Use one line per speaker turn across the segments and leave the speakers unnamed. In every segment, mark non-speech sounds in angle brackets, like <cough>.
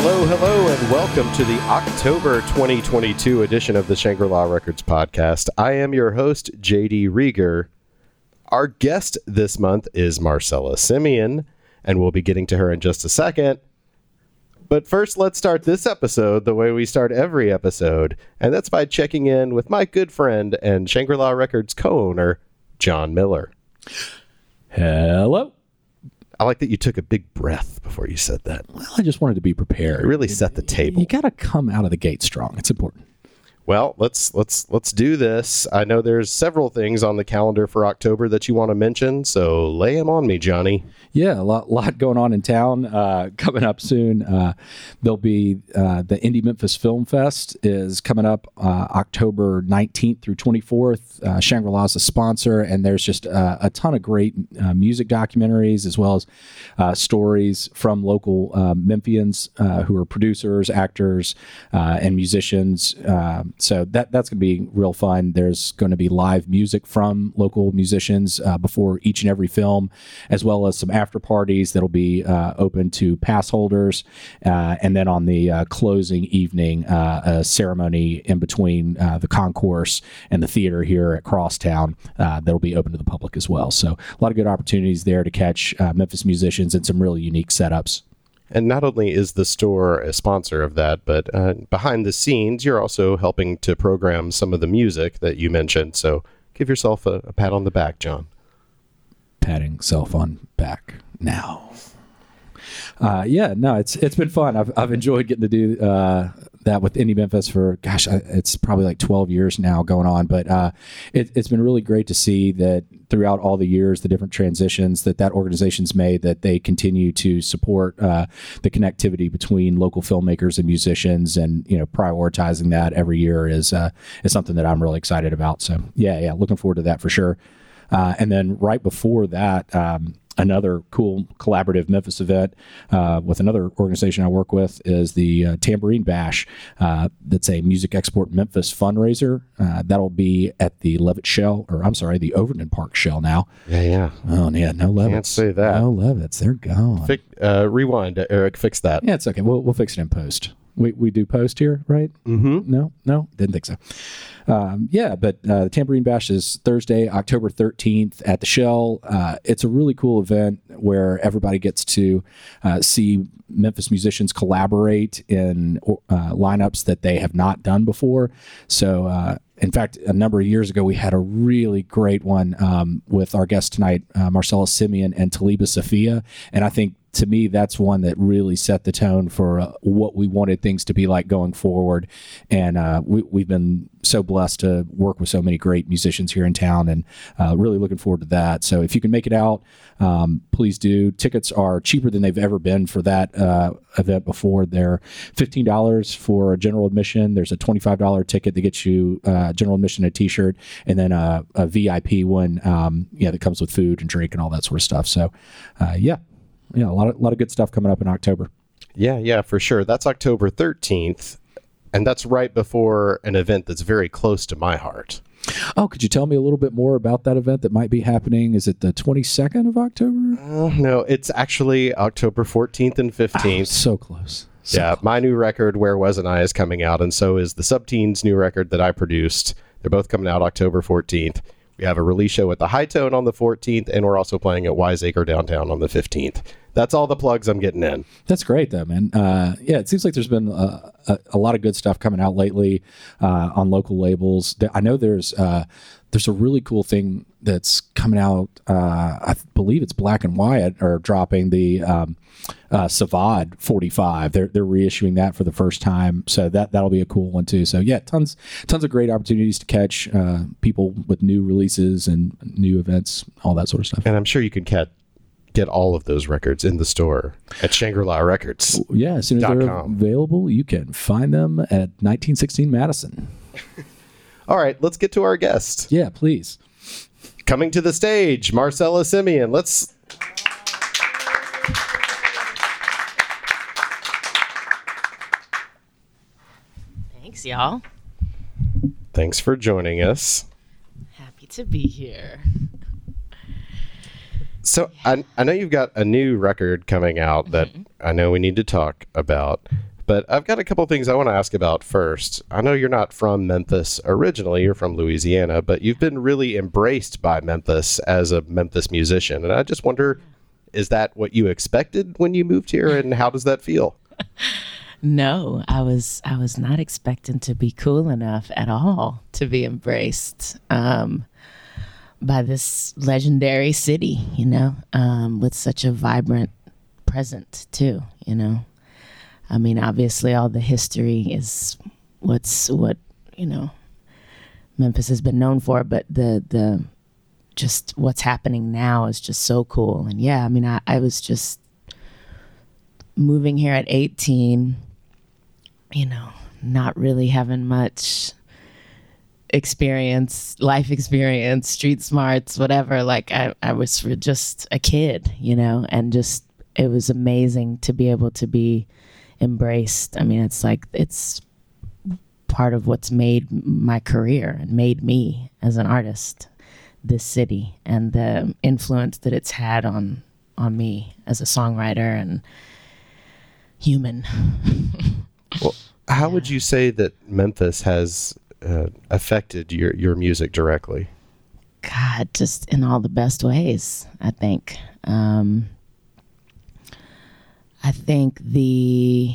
Hello, hello, and welcome to the October 2022 edition of the Shangri La Records podcast. I am your host, JD Reager. Our guest this month is Marcella Simien, and we'll be getting to her in just a second. But first, let's start this episode the way we start every episode, and that's by checking in with my good friend and Shangri La Records co owner, John Miller.
Hello.
I like that you took a big breath before you said that.
Well, I just wanted to be prepared.
It really set the table.
You got to come out of the gate strong. It's important.
Well, let's let's let's do this. I know there's several things on the calendar for October that you want to mention, so lay them on me, Johnny.
Yeah, a lot, lot going on in town. Uh, coming up soon, uh, there'll be uh, the Indie Memphis Film Fest is coming up uh, October 19th through 24th. Uh, Shangri La is a sponsor, and there's just uh, a ton of great music documentaries as well as stories from local Memphians who are producers, actors, and musicians. Um, so that that's going to be real fun. There's going to be live music from local musicians uh, before each and every film, as well as some after parties that'll be uh, open to pass holders, uh, and then on the uh, closing evening, uh, a ceremony in between the concourse and the theater here at Crosstown that'll be open to the public as well. So a lot of good opportunities there to catch Memphis musicians and some really unique setups.
And not only is the store a sponsor of that, but uh, behind the scenes, you're also helping to program some of the music that you mentioned. So give yourself a, a pat on the back, John.
Patting self on back now. Uh, yeah, no, it's it's been fun. I've I've enjoyed getting to do uh, that with Indie Memphis for gosh, it's probably like 12 years now going on. But uh, it, has been really great to see that throughout all the years, the different transitions that that organization's made, that they continue to support uh, the connectivity between local filmmakers and musicians, and you know prioritizing that every year is uh, is something that I'm really excited about. So yeah, yeah, looking forward to that for sure. Uh, and then right before that. Um, another cool collaborative Memphis event uh, with another organization I work with is the uh, Tambourine Bash. Uh, that's a Music Export Memphis fundraiser. Uh, that'll be at the Levitt Shell, or I'm sorry, the Overton Park Shell now.
Yeah, yeah.
Oh, yeah, no Levitts.
Can't say that.
No Levitts. They're gone.
Fic- uh, rewind, Eric. Fix that.
Yeah, it's okay. We'll, we'll fix it in post. We, we do post here, right?
Mm-hmm.
No, no, didn't think so. Um, yeah, but uh, the Tambourine Bash is Thursday, October 13th at the Shell. Uh, it's a really cool event where everybody gets to uh, see Memphis musicians collaborate in uh, lineups that they have not done before. So, uh, in fact, a number of years ago, we had a really great one um, with our guest tonight, uh, Marcella Simien and Talibah Safiya. And I think to me, that's one that really set the tone for uh, what we wanted things to be like going forward. And uh, we, have been so blessed to work with so many great musicians here in town and uh, really looking forward to that. So if you can make it out, um, please do. Tickets are cheaper than they've ever been for that uh, event before. They're $15 for a general admission. There's a $25 ticket that gets you uh, general admission, a t shirt, and then a, a VIP one um, yeah, that comes with food and drink and all that sort of stuff. So, uh, yeah yeah, a lot of a lot of good stuff coming up in October.
Yeah, yeah, for sure. That's October 13th, and that's right before an event that's very close to my heart.
Oh, could you tell me a little bit more about that event that might be happening? Is it the 22nd of October?
Uh, no, it's actually October 14th and 15th. Oh,
so close.
So yeah, my new record, Where Wasn't I, is coming out, and so is the Subteens new record that I produced. They're both coming out October 14th. We have a release show at the Hi Tone on the 14th, and we're also playing at Wiseacre downtown on the 15th. That's all the plugs I'm getting in.
That's great, though, man. Uh, yeah, it seems like there's been a, a, a, lot of good stuff coming out lately uh, on local labels. I know there's uh, there's a really cool thing that's coming out. Uh, I believe it's Black and White are dropping the um, uh, Savad 45. They're they're reissuing that for the first time, so that that'll be a cool one too. So yeah, tons tons of great opportunities to catch uh, people with new releases and new events, all that sort of stuff.
And I'm sure you can catch get all of those records in the store at Shangri-La Records.
Yeah, as soon as they're com. available, you can find them at 1916 Madison. <laughs>
all right, let's get to our guest.
Yeah, please.
Coming to the stage, Marcella Simien. Let's
Thanks, y'all.
Thanks for joining us.
Happy to be here.
So I, I know you've got a new record coming out that mm-hmm. I know we need to talk about. But I've got a couple things I want to ask about first. I know you're not from Memphis originally, you're from Louisiana, but you've been really embraced by Memphis as a Memphis musician. And I just wonder is that what you expected when you moved here and how does that feel? <laughs>
No, I was I was not expecting to be cool enough at all to be embraced um, by this legendary city, you know, um, with such a vibrant present too, you know. I mean, obviously, all the history is what's what you know Memphis has been known for, but the the just what's happening now is just so cool. And yeah, I mean, I, I was just moving here at 18, you know, not really having much experience, life experience, street smarts, whatever. Like I, I was just a kid, you know, and just it was amazing to be able to be embraced. I mean, it's like it's part of what's made my career and made me as an artist this city and the influence that it's had on on me as a songwriter and human. <laughs>
well, how would you say that Memphis has uh, affected your your music directly?
God, just in all the best ways, I think. Um, I think the,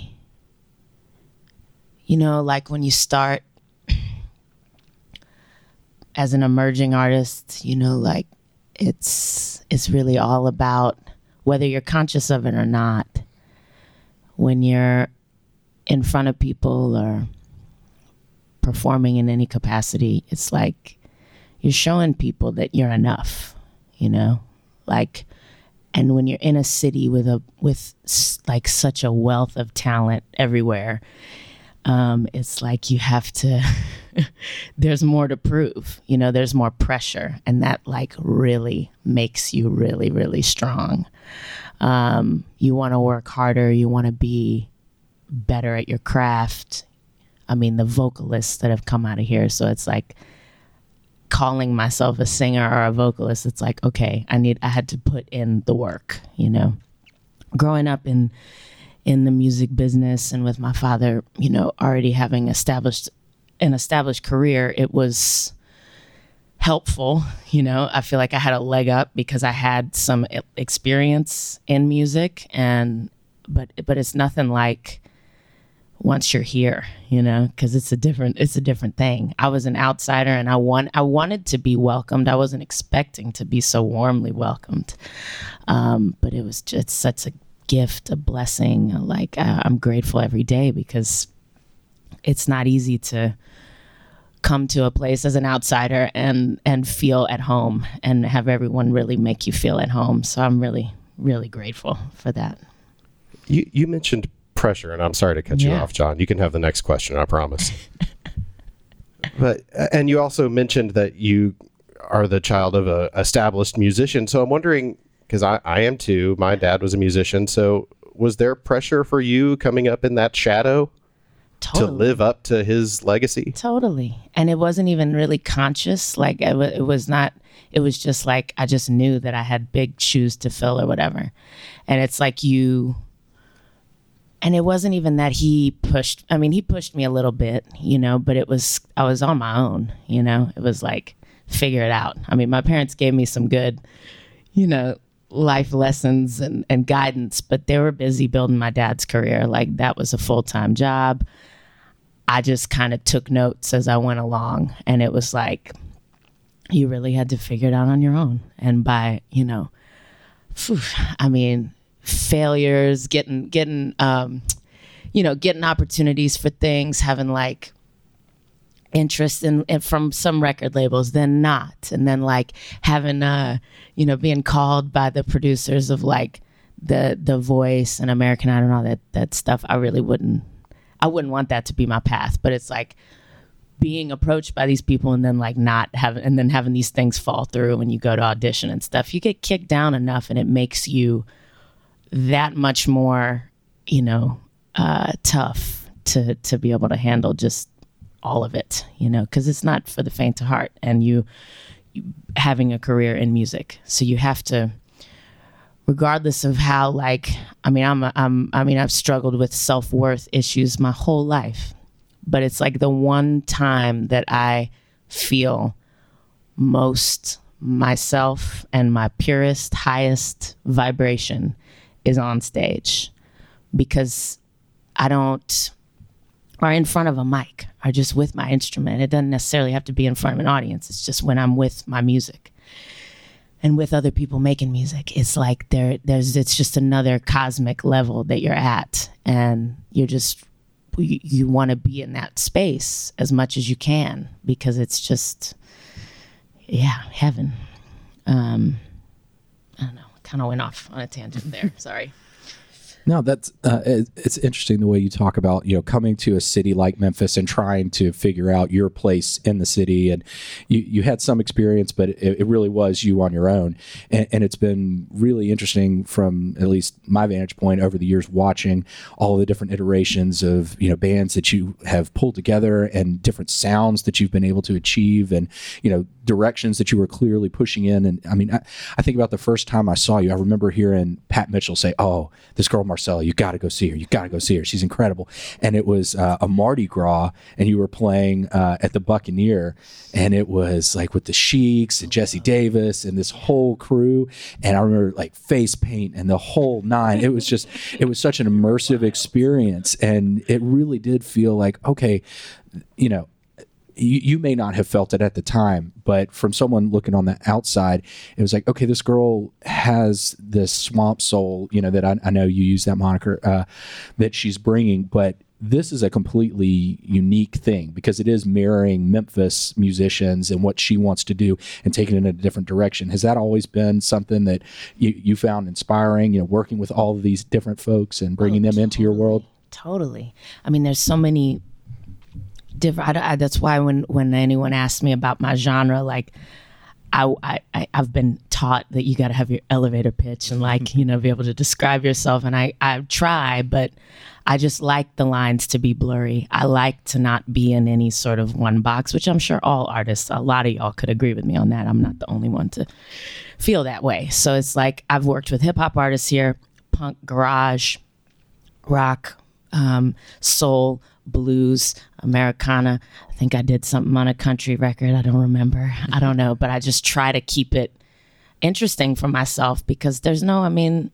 you know, like when you start <clears throat> as an emerging artist, you know, like it's it's really all about whether you're conscious of it or not. When you're in front of people or performing in any capacity, it's like you're showing people that you're enough, you know? Like and when you're in a city with a with like such a wealth of talent everywhere, um, it's like you have to <laughs> there's more to prove you know there's more pressure. And that like really makes you really really strong. Um, you want to work harder. You want to be better at your craft. I mean the vocalists that have come out of here. So it's like calling myself a singer or a vocalist it's like okay i need i had to put in the work you know growing up in in the music business and with my father, you know, already having established an established career, it was helpful. You know, I feel like I had a leg up because I had some experience in music, and but but it's nothing like once you're here, you know, because it's a different it's a different thing. I was an outsider, and I want I wanted to be welcomed. I wasn't expecting to be so warmly welcomed, um, but it was just such a gift, a blessing. Like I'm grateful every day because it's not easy to come to a place as an outsider and and feel at home and have everyone really make you feel at home. So I'm really really grateful for that.
You you mentioned pressure and I'm sorry to cut yeah. you off, John. You can have the next question, I promise. <laughs> but uh, and you also mentioned that you are the child of a established musician. So I'm wondering because I, I am too. My dad was a musician. So was there pressure for you coming up in that shadow totally. to live up to his legacy?
Totally. And it wasn't even really conscious. Like it, w- it was not, it was just like I just knew that I had big shoes to fill or whatever. And it's like you, and it wasn't even that he pushed, I mean, he pushed me a little bit, you know, but it was, I was on my own, you know, it was like, figure it out. I mean, my parents gave me some good, you know, life lessons and, and guidance, but they were busy building my dad's career. Like that was a full time job. I just kind of took notes as I went along. And it was like, you really had to figure it out on your own. And by, you know, I mean, failures, getting, getting, um, you know, getting opportunities for things, having like interest in, in, from some record labels then not. And then like having uh you know being called by the producers of like the the voice and american idol and all that that stuff i really wouldn't i wouldn't want that to be my path. But it's like being approached by these people and then like not having and then having these things fall through when you go to audition and stuff you get kicked down enough and it makes you that much more you know uh tough to to be able to handle just all of it, you know, because it's not for the faint of heart. And you, you having a career in music, so you have to regardless of how like I mean I'm I'm I mean I've struggled with self-worth issues my whole life. But it's like the one time that I feel most myself and my purest highest vibration is on stage because I don't or in front of a mic or just with my instrument. It doesn't necessarily have to be in front of an audience. It's just when I'm with my music and with other people making music. It's like there there's it's just another cosmic level that you're at and you're just you, you want to be in that space as much as you can because it's just yeah, heaven. Um. Kind of went off on a tangent there. <laughs> Sorry.
No, that's uh, it's interesting the way you talk about you know coming to a city like Memphis and trying to figure out your place in the city, and you you had some experience, but it, it really was you on your own, and, and, it's been really interesting from at least my vantage point over the years watching all the different iterations of you know bands that you have pulled together and different sounds that you've been able to achieve, and you know directions that you were clearly pushing in, and I mean I, I think about the first time I saw you, I remember hearing Pat Mitchell say, "Oh, this girl." Marcella, you got to go see her. You got to go see her. She's incredible. And it was uh, a Mardi Gras, and you were playing uh, at the Buccaneer, and it was like with the Sheiks and Jesse Davis and this whole crew. And I remember like face paint and the whole nine. It was just, it was such an immersive experience, and it really did feel like okay, you know, you, you, may not have felt it at the time, but from someone looking on the outside, it was like, okay, this girl has this swamp soul, you know, that I, I know you use that moniker, uh, that she's bringing, but this is a completely unique thing because it is mirroring Memphis musicians and what she wants to do and taking it in a different direction. Has that always been something that you, you found inspiring, you know, working with all of these different folks and bringing oh, them totally, into your world?
Totally. I mean, there's so many different. I, I, that's why when when anyone asks me about my genre, like I, I I've been taught that you got to have your elevator pitch and like mm-hmm. you know be able to describe yourself, and I I try, but I just like the lines to be blurry. I like to not be in any sort of one box, which I'm sure all artists, a lot of y'all could agree with me on that. I'm not the only one to feel that way. So it's like I've worked with hip hop artists here, punk, garage, rock, um, soul blues, Americana. I think I did something on a country record. I don't remember. I don't know, but I just try to keep it interesting for myself because there's no, I mean,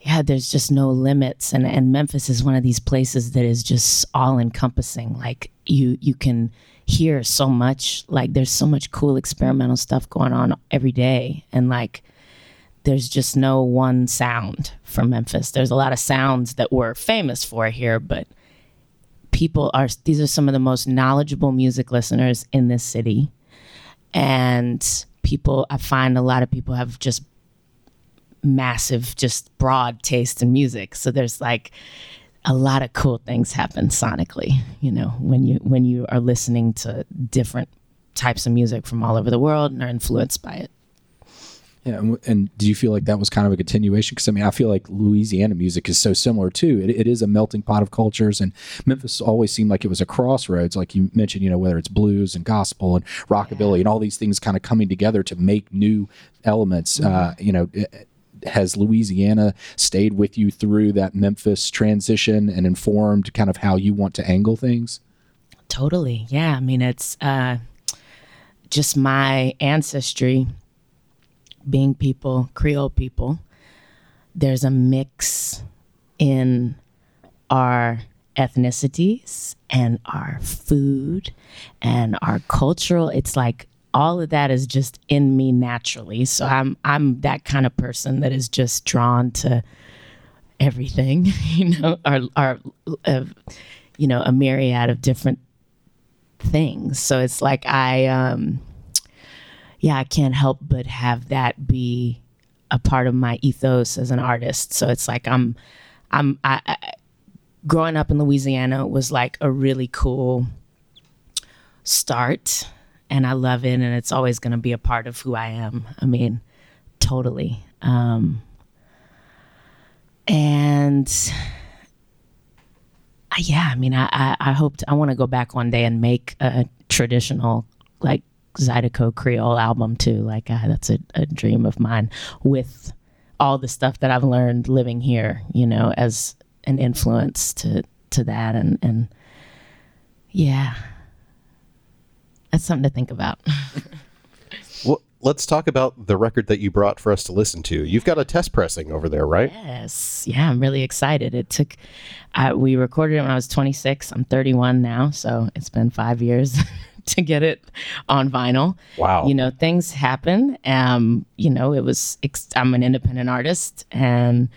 yeah, there's just no limits. And, and Memphis is one of these places that is just all encompassing. Like you, you can hear so much, like there's so much cool experimental stuff going on every day. And like, there's just no one sound from Memphis. There's a lot of sounds that we're famous for here, but people are these are some of the most knowledgeable music listeners in this city. And people i find a lot of people have just massive just broad taste in music. So there's like a lot of cool things happen sonically you know when you when you are listening to different types of music from all over the world and are influenced by it
yeah, and, and, do you feel like that was kind of a continuation? Because I mean, I feel like Louisiana music is so similar too. It, it is a melting pot of cultures, and Memphis always seemed like it was a crossroads. Like you mentioned, you know, whether it's blues and gospel and rockabilly yeah. and all these things kind of coming together to make new elements. Mm-hmm. Uh, you know. It, has Louisiana stayed with you through that Memphis transition and informed kind of how you want to angle things?
Totally. Yeah. I mean, it's uh, just my ancestry being people, Creole people, there's a mix in our ethnicities and our food and our cultural. It's like all of that is just in me naturally. So i'm i'm that kind of person that is just drawn to everything <laughs> you know our our uh, you know a myriad of different things. So it's like i um yeah, I can't help but have that be a part of my ethos as an artist. So it's like I'm, I'm, I, I, growing up in Louisiana was like a really cool start, and I love it, and it's always going to be a part of who I am. I mean, totally. Um, and yeah, I mean, I, I, I hoped I want to go back one day and make a traditional like Zydeco Creole album too. Like uh, that's a, a dream of mine with all the stuff that I've learned living here, you know, as an influence to to that and and yeah. That's something to think about. <laughs>
Well, let's talk about the record that you brought for us to listen to. You've got a test pressing over there, right?
Yes. Yeah, I'm really excited. It took, I, we recorded it when I was 26. I'm 31 now, so it's been five years <laughs> <laughs> to get it on vinyl.
Wow.
You know, things happen. Um, you know, it was, I'm an independent artist and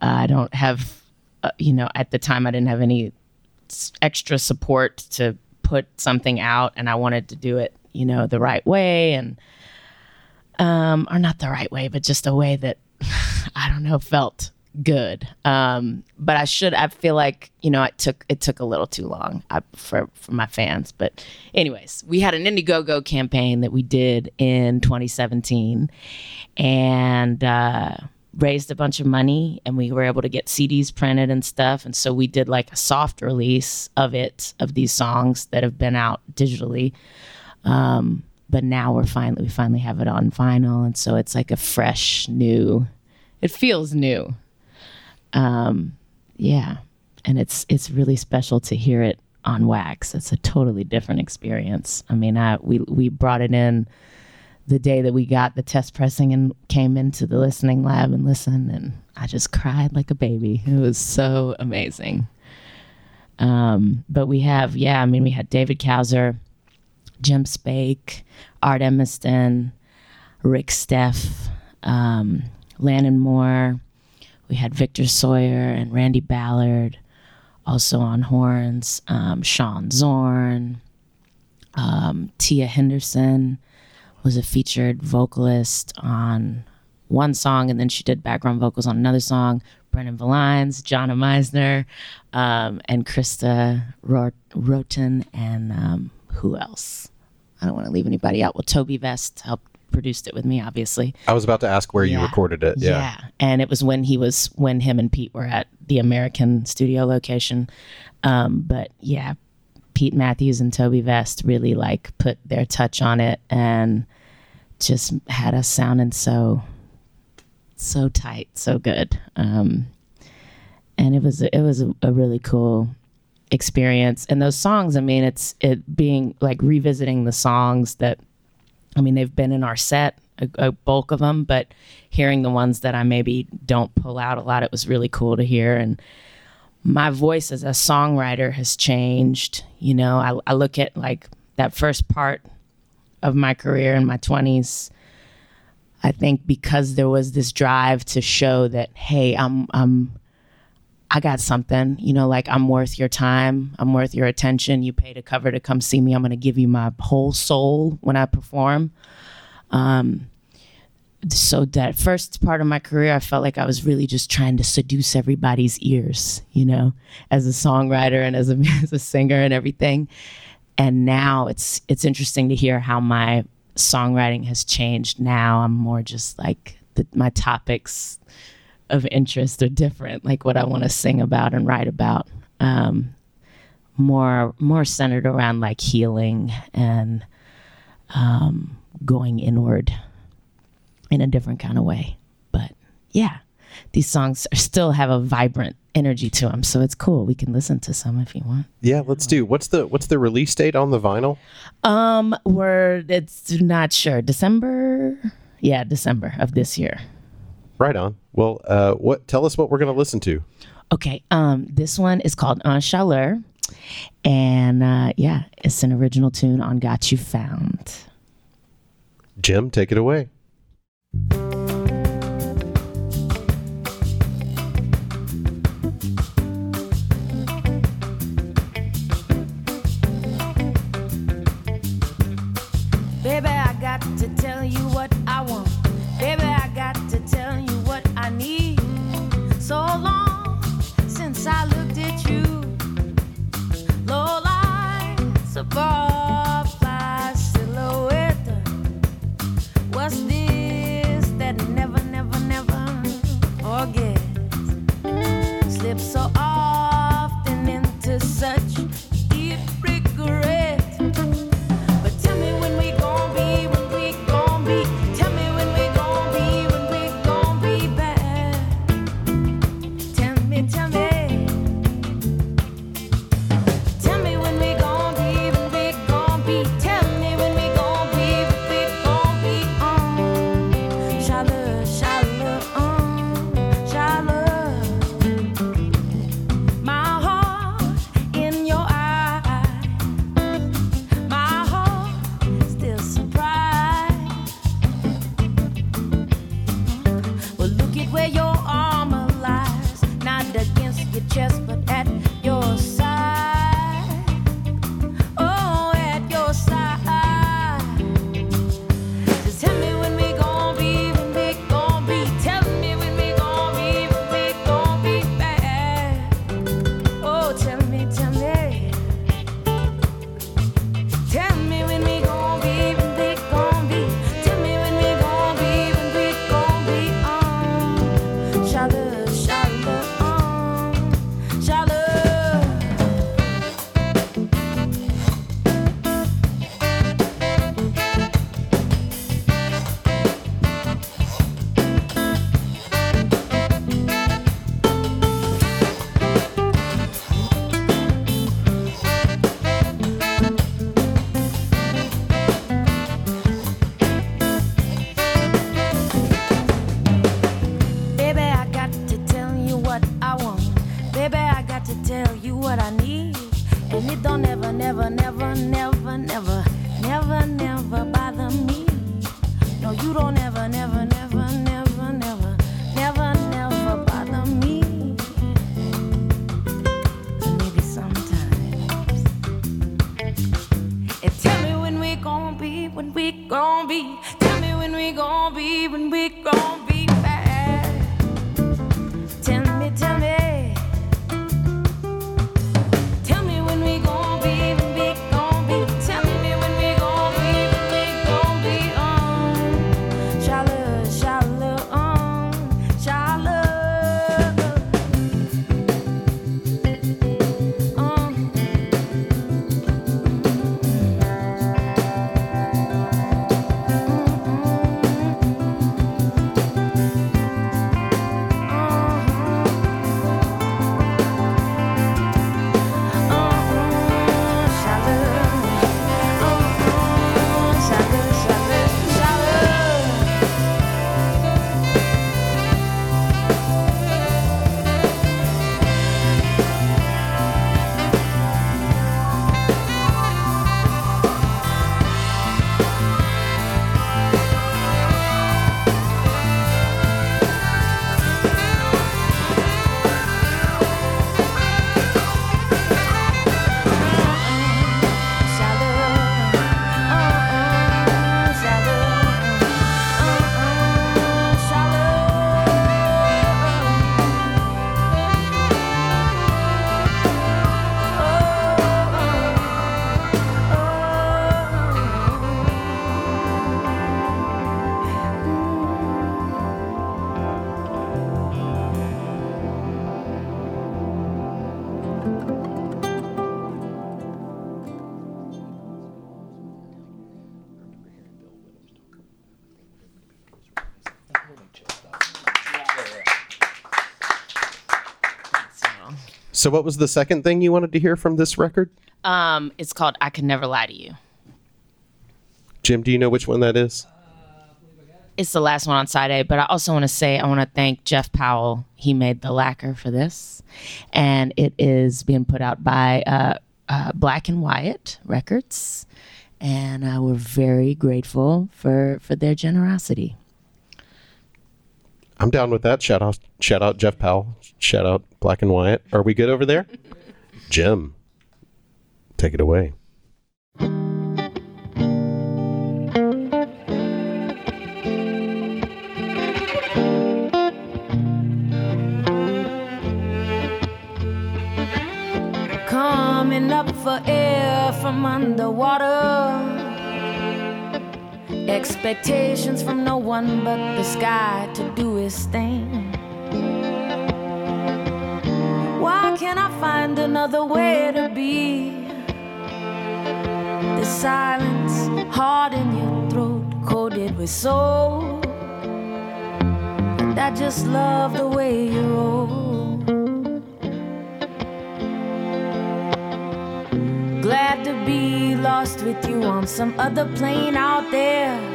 uh, I don't have, uh, you know, at the time I didn't have any extra support to put something out and I wanted to do it, you know, the right way and, um, or not the right way, but just a way that <laughs> I don't know felt good. Um, but I should. I feel like you know it took it took a little too long I, for for my fans. But anyways, we had an Indiegogo campaign that we did in 2017, and. Uh, raised a bunch of money and we were able to get CDs printed and stuff and so we did like a soft release of it of these songs that have been out digitally um, but now we're finally we finally have it on vinyl and so it's like a fresh new it feels new um yeah. And it's it's really special to hear it on wax. It's a totally different experience. I mean i we we brought it in the day that we got the test pressing and came into the listening lab and listened and i just cried like a baby. It was so amazing. Um but we have yeah i mean we had david Cousar, Jim Spake, Art Edmaiston, Rick Steff, um, Landon Moore. We had Victor Sawyer and Randy Ballard, also on horns. Um, Sean Zorn, um, Tia Henderson was a featured vocalist on one song, and then she did background vocals on another song. Brennan Valines, Jonna Meisner, um, and Krista Ro- Wroten, and um, who else? I don't want to leave anybody out. Well, Toby Vest helped produced it with me, obviously.
I was about to ask where you recorded it. Yeah.
And it was when he was when him and Pete were at the American studio location. Um, but yeah, Pete Matthews and Toby Vest really like put their touch on it and just had us sounding so so tight, so good. Um, and it was it was a, a really cool experience. And those songs, I mean, it's it being like revisiting the songs that I mean, they've been in our set, a, a bulk of them, but hearing the ones that I maybe don't pull out a lot, it was really cool to hear. And my voice as a songwriter has changed. You know, I, I look at like that first part of my career in my 20s. I think because there was this drive to show that, hey, I'm, I'm, I got something, you know, like I'm worth your time. I'm worth your attention. You paid a cover to come see me. I'm going to give you my whole soul when I perform. Um, so that first part of my career, I felt like I was really just trying to seduce everybody's ears, you know, as a songwriter and as a, <laughs> as a singer and everything. And now it's it's interesting to hear how my songwriting has changed. Now I'm more just like the, my topics of interest are different, like what I want to sing about and write about. Um, more more centered around like healing and um, going inward in a different kind of way. But yeah, these songs are, still have a vibrant energy to them, so it's cool. We can listen to some if you want.
Yeah, let's do. What's the what's the release date on the vinyl?
Um, we're it's not sure. December, yeah, December of this year.
Right on. Well, uh, what? Tell us what we're going to listen to.
Okay, um, this one is called Un Chaleur, and uh, yeah, it's an original tune on "Got You Found."
Jim, take it away.
So,
what
was the second thing you wanted to hear from this record?
Um, it's called I Can Never Lie to You.
Jim, do you know which one that is?
It's the last one on side A, but I also want to say I want to thank Jeff Powell. He made the lacquer for this, and it is being put out by uh, uh, Black and Wyatt Records, and uh, we're very grateful for for their generosity.
I'm down with that. Shout out, shout out Jeff Powell. Shout out Black and Wyatt. Are we good over there? <laughs> Jim, take it away.
Coming up for air from underwater. Expectations from no one but the sky to do thing. Why can't I find another way to be? The silence hard in your throat, coated with soul. And I just love the way you roll. Glad to be lost with you on some other plane out there.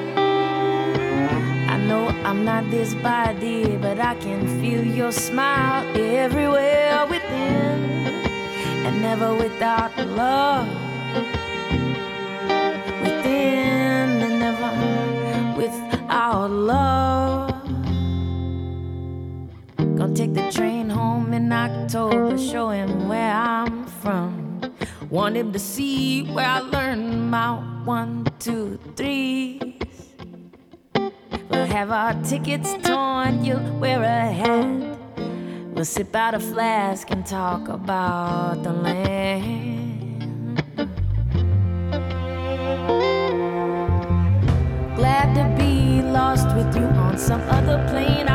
I'm not this body, but I can feel your smile everywhere within and never without love. Within and never without love. Gonna take the train home in October, show him where I'm from. Want him to see where I learned my one, two, threes. We'll have our tickets torn, you'll wear a hat. We'll sip out a flask and talk about the land. Glad to be lost with you on some other plane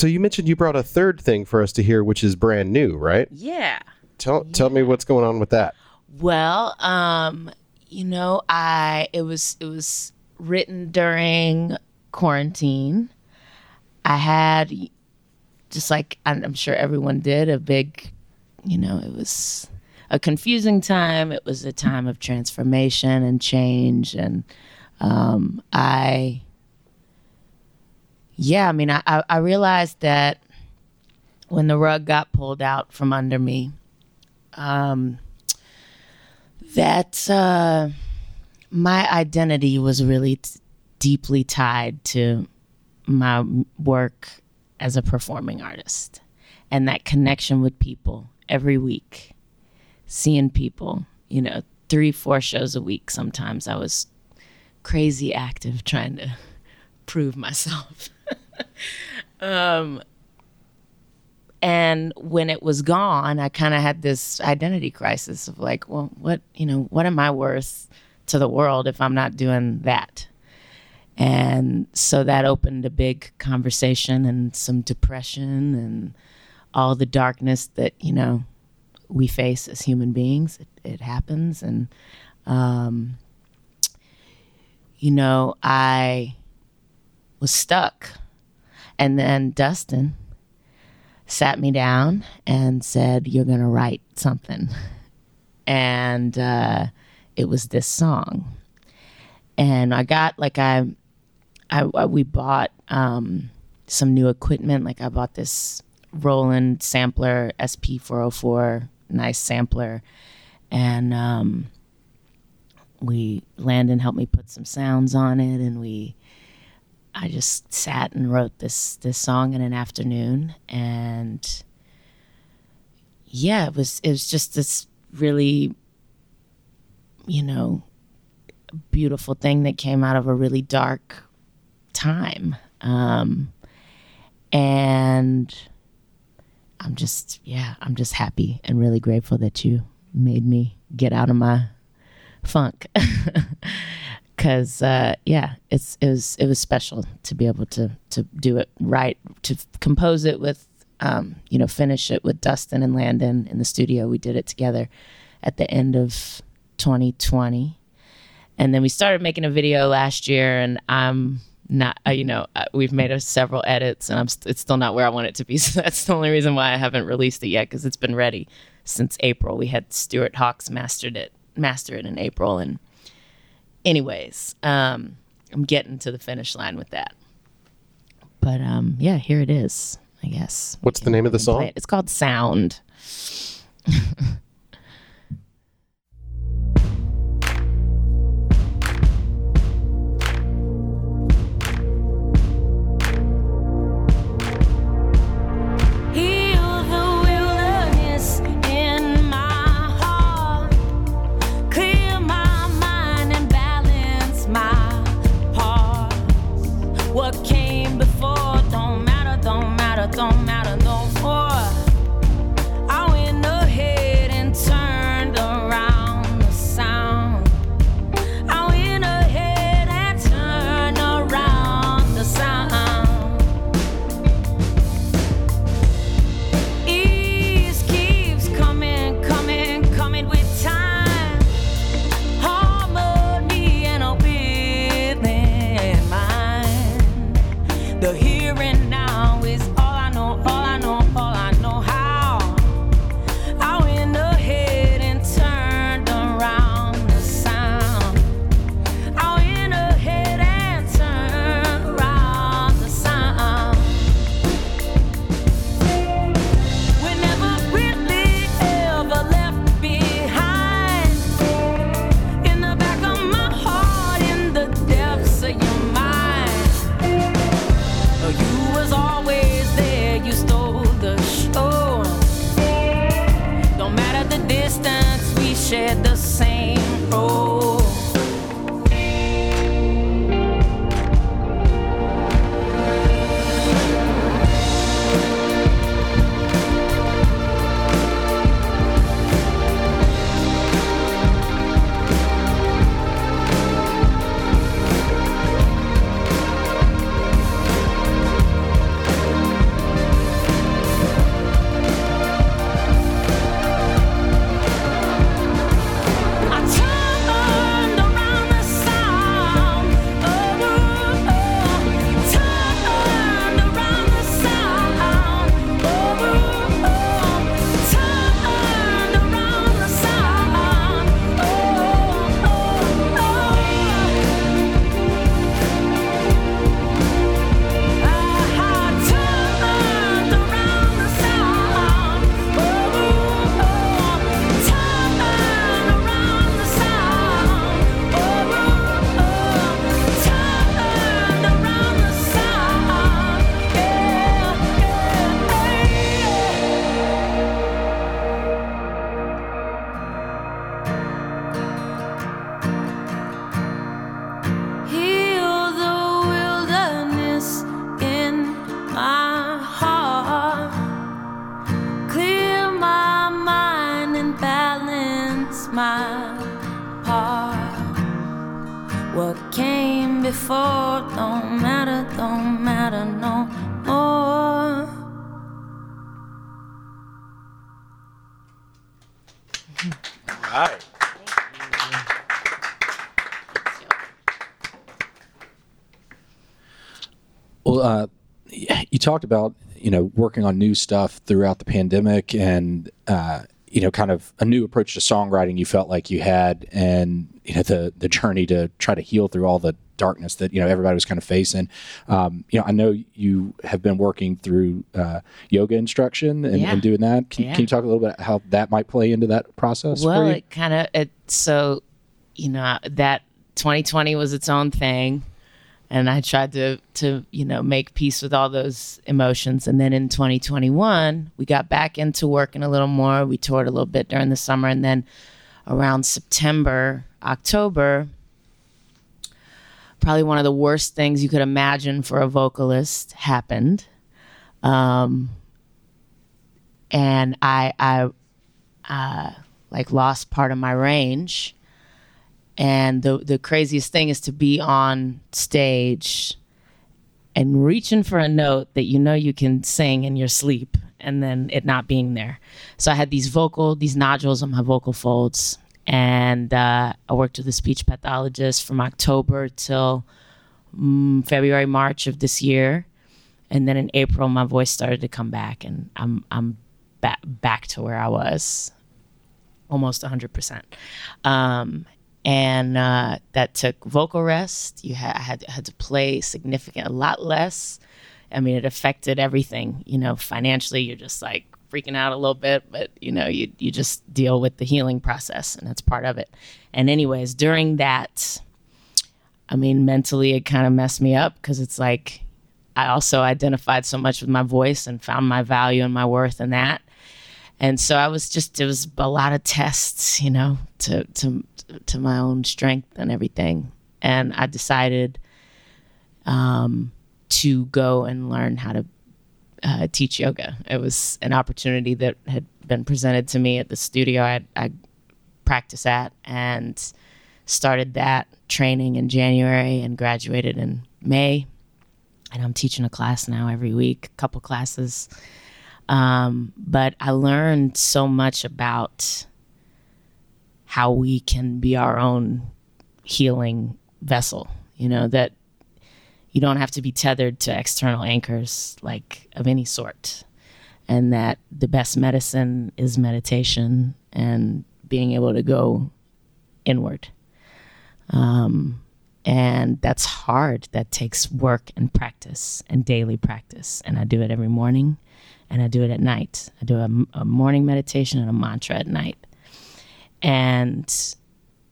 So you mentioned you brought a third thing for us to hear, which is brand new, right?
Yeah.
Tell tell me what's going on with that.
Well, um, you know, I it was it was written during quarantine. I had just like I'm I'm sure everyone did a big, you know, it was a confusing time. It was a time of transformation and change, and um, I, yeah, I mean, I I realized that when the rug got pulled out from under me, um, that uh, my identity was really t- deeply tied to my work as a performing artist and that connection with people every week seeing people you know three four shows a week sometimes. I was crazy active trying to prove myself. <laughs> Um and when it was gone i kind of had this identity crisis of like well what you know what am i worth to the world if i'm not doing that? And so that opened a big conversation and some depression and all the darkness that you know we face as human beings. It, it happens and um, you know i was stuck and then dustin sat me down and said, You're going to write something. And uh, it was this song. And I got like, I, I, I we bought um, some new equipment. Like, I bought this Roland sampler, SP404, nice sampler. And um, we, Landon helped me put some sounds on it. And we, I just sat and wrote this this song in an afternoon, and yeah, it was it was just this really, you know, beautiful thing that came out of a really dark time, um, and I'm just yeah, I'm just happy and really grateful that you made me get out of my funk. <laughs> because uh, yeah, it's it was it was special to be able to to do it right, to compose it with, um, you know, finish it with Dustin and Landon in the studio. We did it together at the end of 2020, and then we started making a video last year, and I'm not, uh, you know, uh, we've made a, several edits, and I'm st- it's still not where I want it to be. <laughs> So that's the only reason why I haven't released it yet because it's been ready since April. We had Stuart Hawks mastered it, master it in April, and anyways, um, I'm getting to the finish line with that. But um, yeah, here it is. I guess.
What's the name of the
we can play
song?
it. It's called Sound. <laughs>
talked about you know working on new stuff throughout the pandemic, and uh, you know, kind of a new approach to songwriting. You felt like you had, and you know, the the journey to try to heal through all the darkness that you know everybody was kind of facing. Um, you know, I know you have been working through uh, yoga instruction and,
Yeah.
and doing that. Can,
Yeah.
can you talk a little bit how that might play into that process?
Well,
for you?
it kind of it so you know that 2020 was its own thing, and I tried to to you know make peace with all those emotions. And then in 2021, we got back into working a little more. We toured a little bit during the summer, and then around September, October. Probably one of the worst things you could imagine for a vocalist happened, um, and I I like lost part of my range. And the the craziest thing is to be on stage and reaching for a note that you know you can sing in your sleep and then it not being there. So I had these vocal, these nodules on my vocal folds. And uh, I worked with a speech pathologist from October till mm, February, March of this year. And then in April, my voice started to come back, and I'm I'm back back to where I was, almost 100 percent. Um, and uh, that took vocal rest. You ha- had had to play significant, a lot less. I mean, it affected everything. You know, financially, you're just like freaking out a little bit, but you know, you you just deal with the healing process, and that's part of it. And anyways, during that, I mean, mentally, it kind of messed me up because it's like I also identified so much with my voice and found my value and my worth in that. And so I was just it was a lot of tests, you know, to to to my own strength and everything. And I decided um, to go and learn how to uh, teach yoga. It was an opportunity that had been presented to me at the studio I, I practice at, and started that training in January and graduated in May. And I'm teaching a class now every week, a couple classes. Um, but I learned so much about how we can be our own healing vessel. You know, that you don't have to be tethered to external anchors like of any sort. And that the best medicine is meditation and being able to go inward. Um, and that's hard. That takes work and practice and daily practice. And i do it every morning and i do it at night. I do a, a morning meditation and a mantra at night and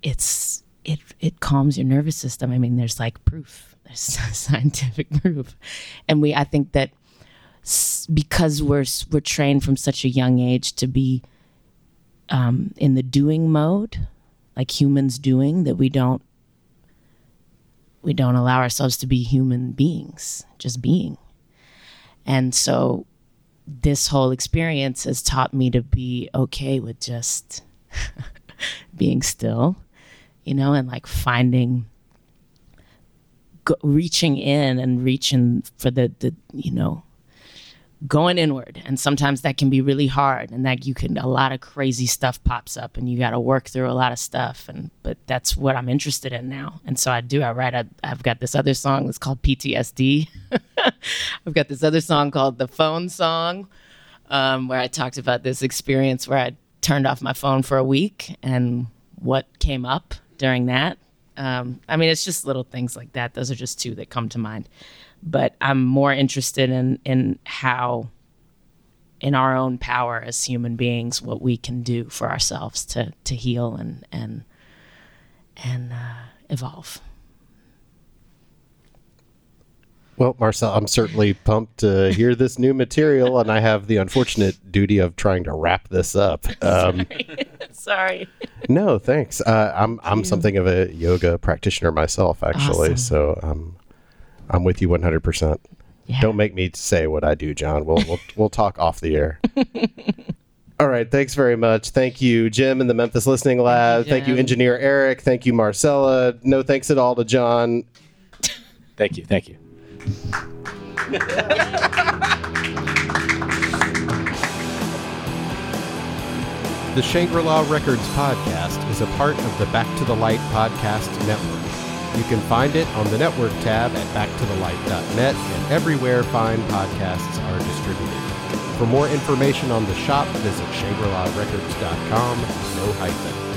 it's it it calms your nervous system. I mean, there's like proof, <laughs> there's scientific proof, and we I think that because we're we're trained from such a young age to be um, in the doing mode, like humans doing, that we don't we don't allow ourselves to be human beings, just being, and so this whole experience has taught me to be okay with just <laughs> <laughs> being still you know, and like finding, go, reaching in and reaching for the, the, you know, going inward. And sometimes that can be really hard and that you can, a lot of crazy stuff pops up and you got to work through a lot of stuff. And, but that's what I'm interested in now. And so I do, I write, I, I've got this other song that's called PTSD. <laughs> I've got this other song called The Phone Song, um, where I talked about this experience where I turned off my phone for a week and what came up during that. Um, I mean, it's just little things like that. Those are just two that come to mind. But I'm more interested in in how, in our own power as human beings, what we can do for ourselves to to heal and and and uh, evolve.
Well, Marcel, I'm certainly pumped to hear this new material, and I have the unfortunate duty of trying to wrap this up. <laughs> Um,
Sorry.
no, thanks. Uh, I'm I'm something of a yoga practitioner myself, actually,
Awesome.
so um, I'm with you 100. percent
Yeah.
Don't make me say what I do, John. We'll we'll, we'll talk off the air. <laughs> All right, thanks very much. Thank you, Jim and the Memphis Listening Lab. Thank you,
Jim.
engineer Eric. Thank you, Marcella. No thanks at all to John. <laughs>
Thank you. Thank you. <laughs>
The Shangri La Records podcast is a part of the Back to the Light podcast network. You can find it on the network tab at backtothelight.net and everywhere fine podcasts are distributed. For more information on the shop, visit shangri-larecords.com, no hyphen.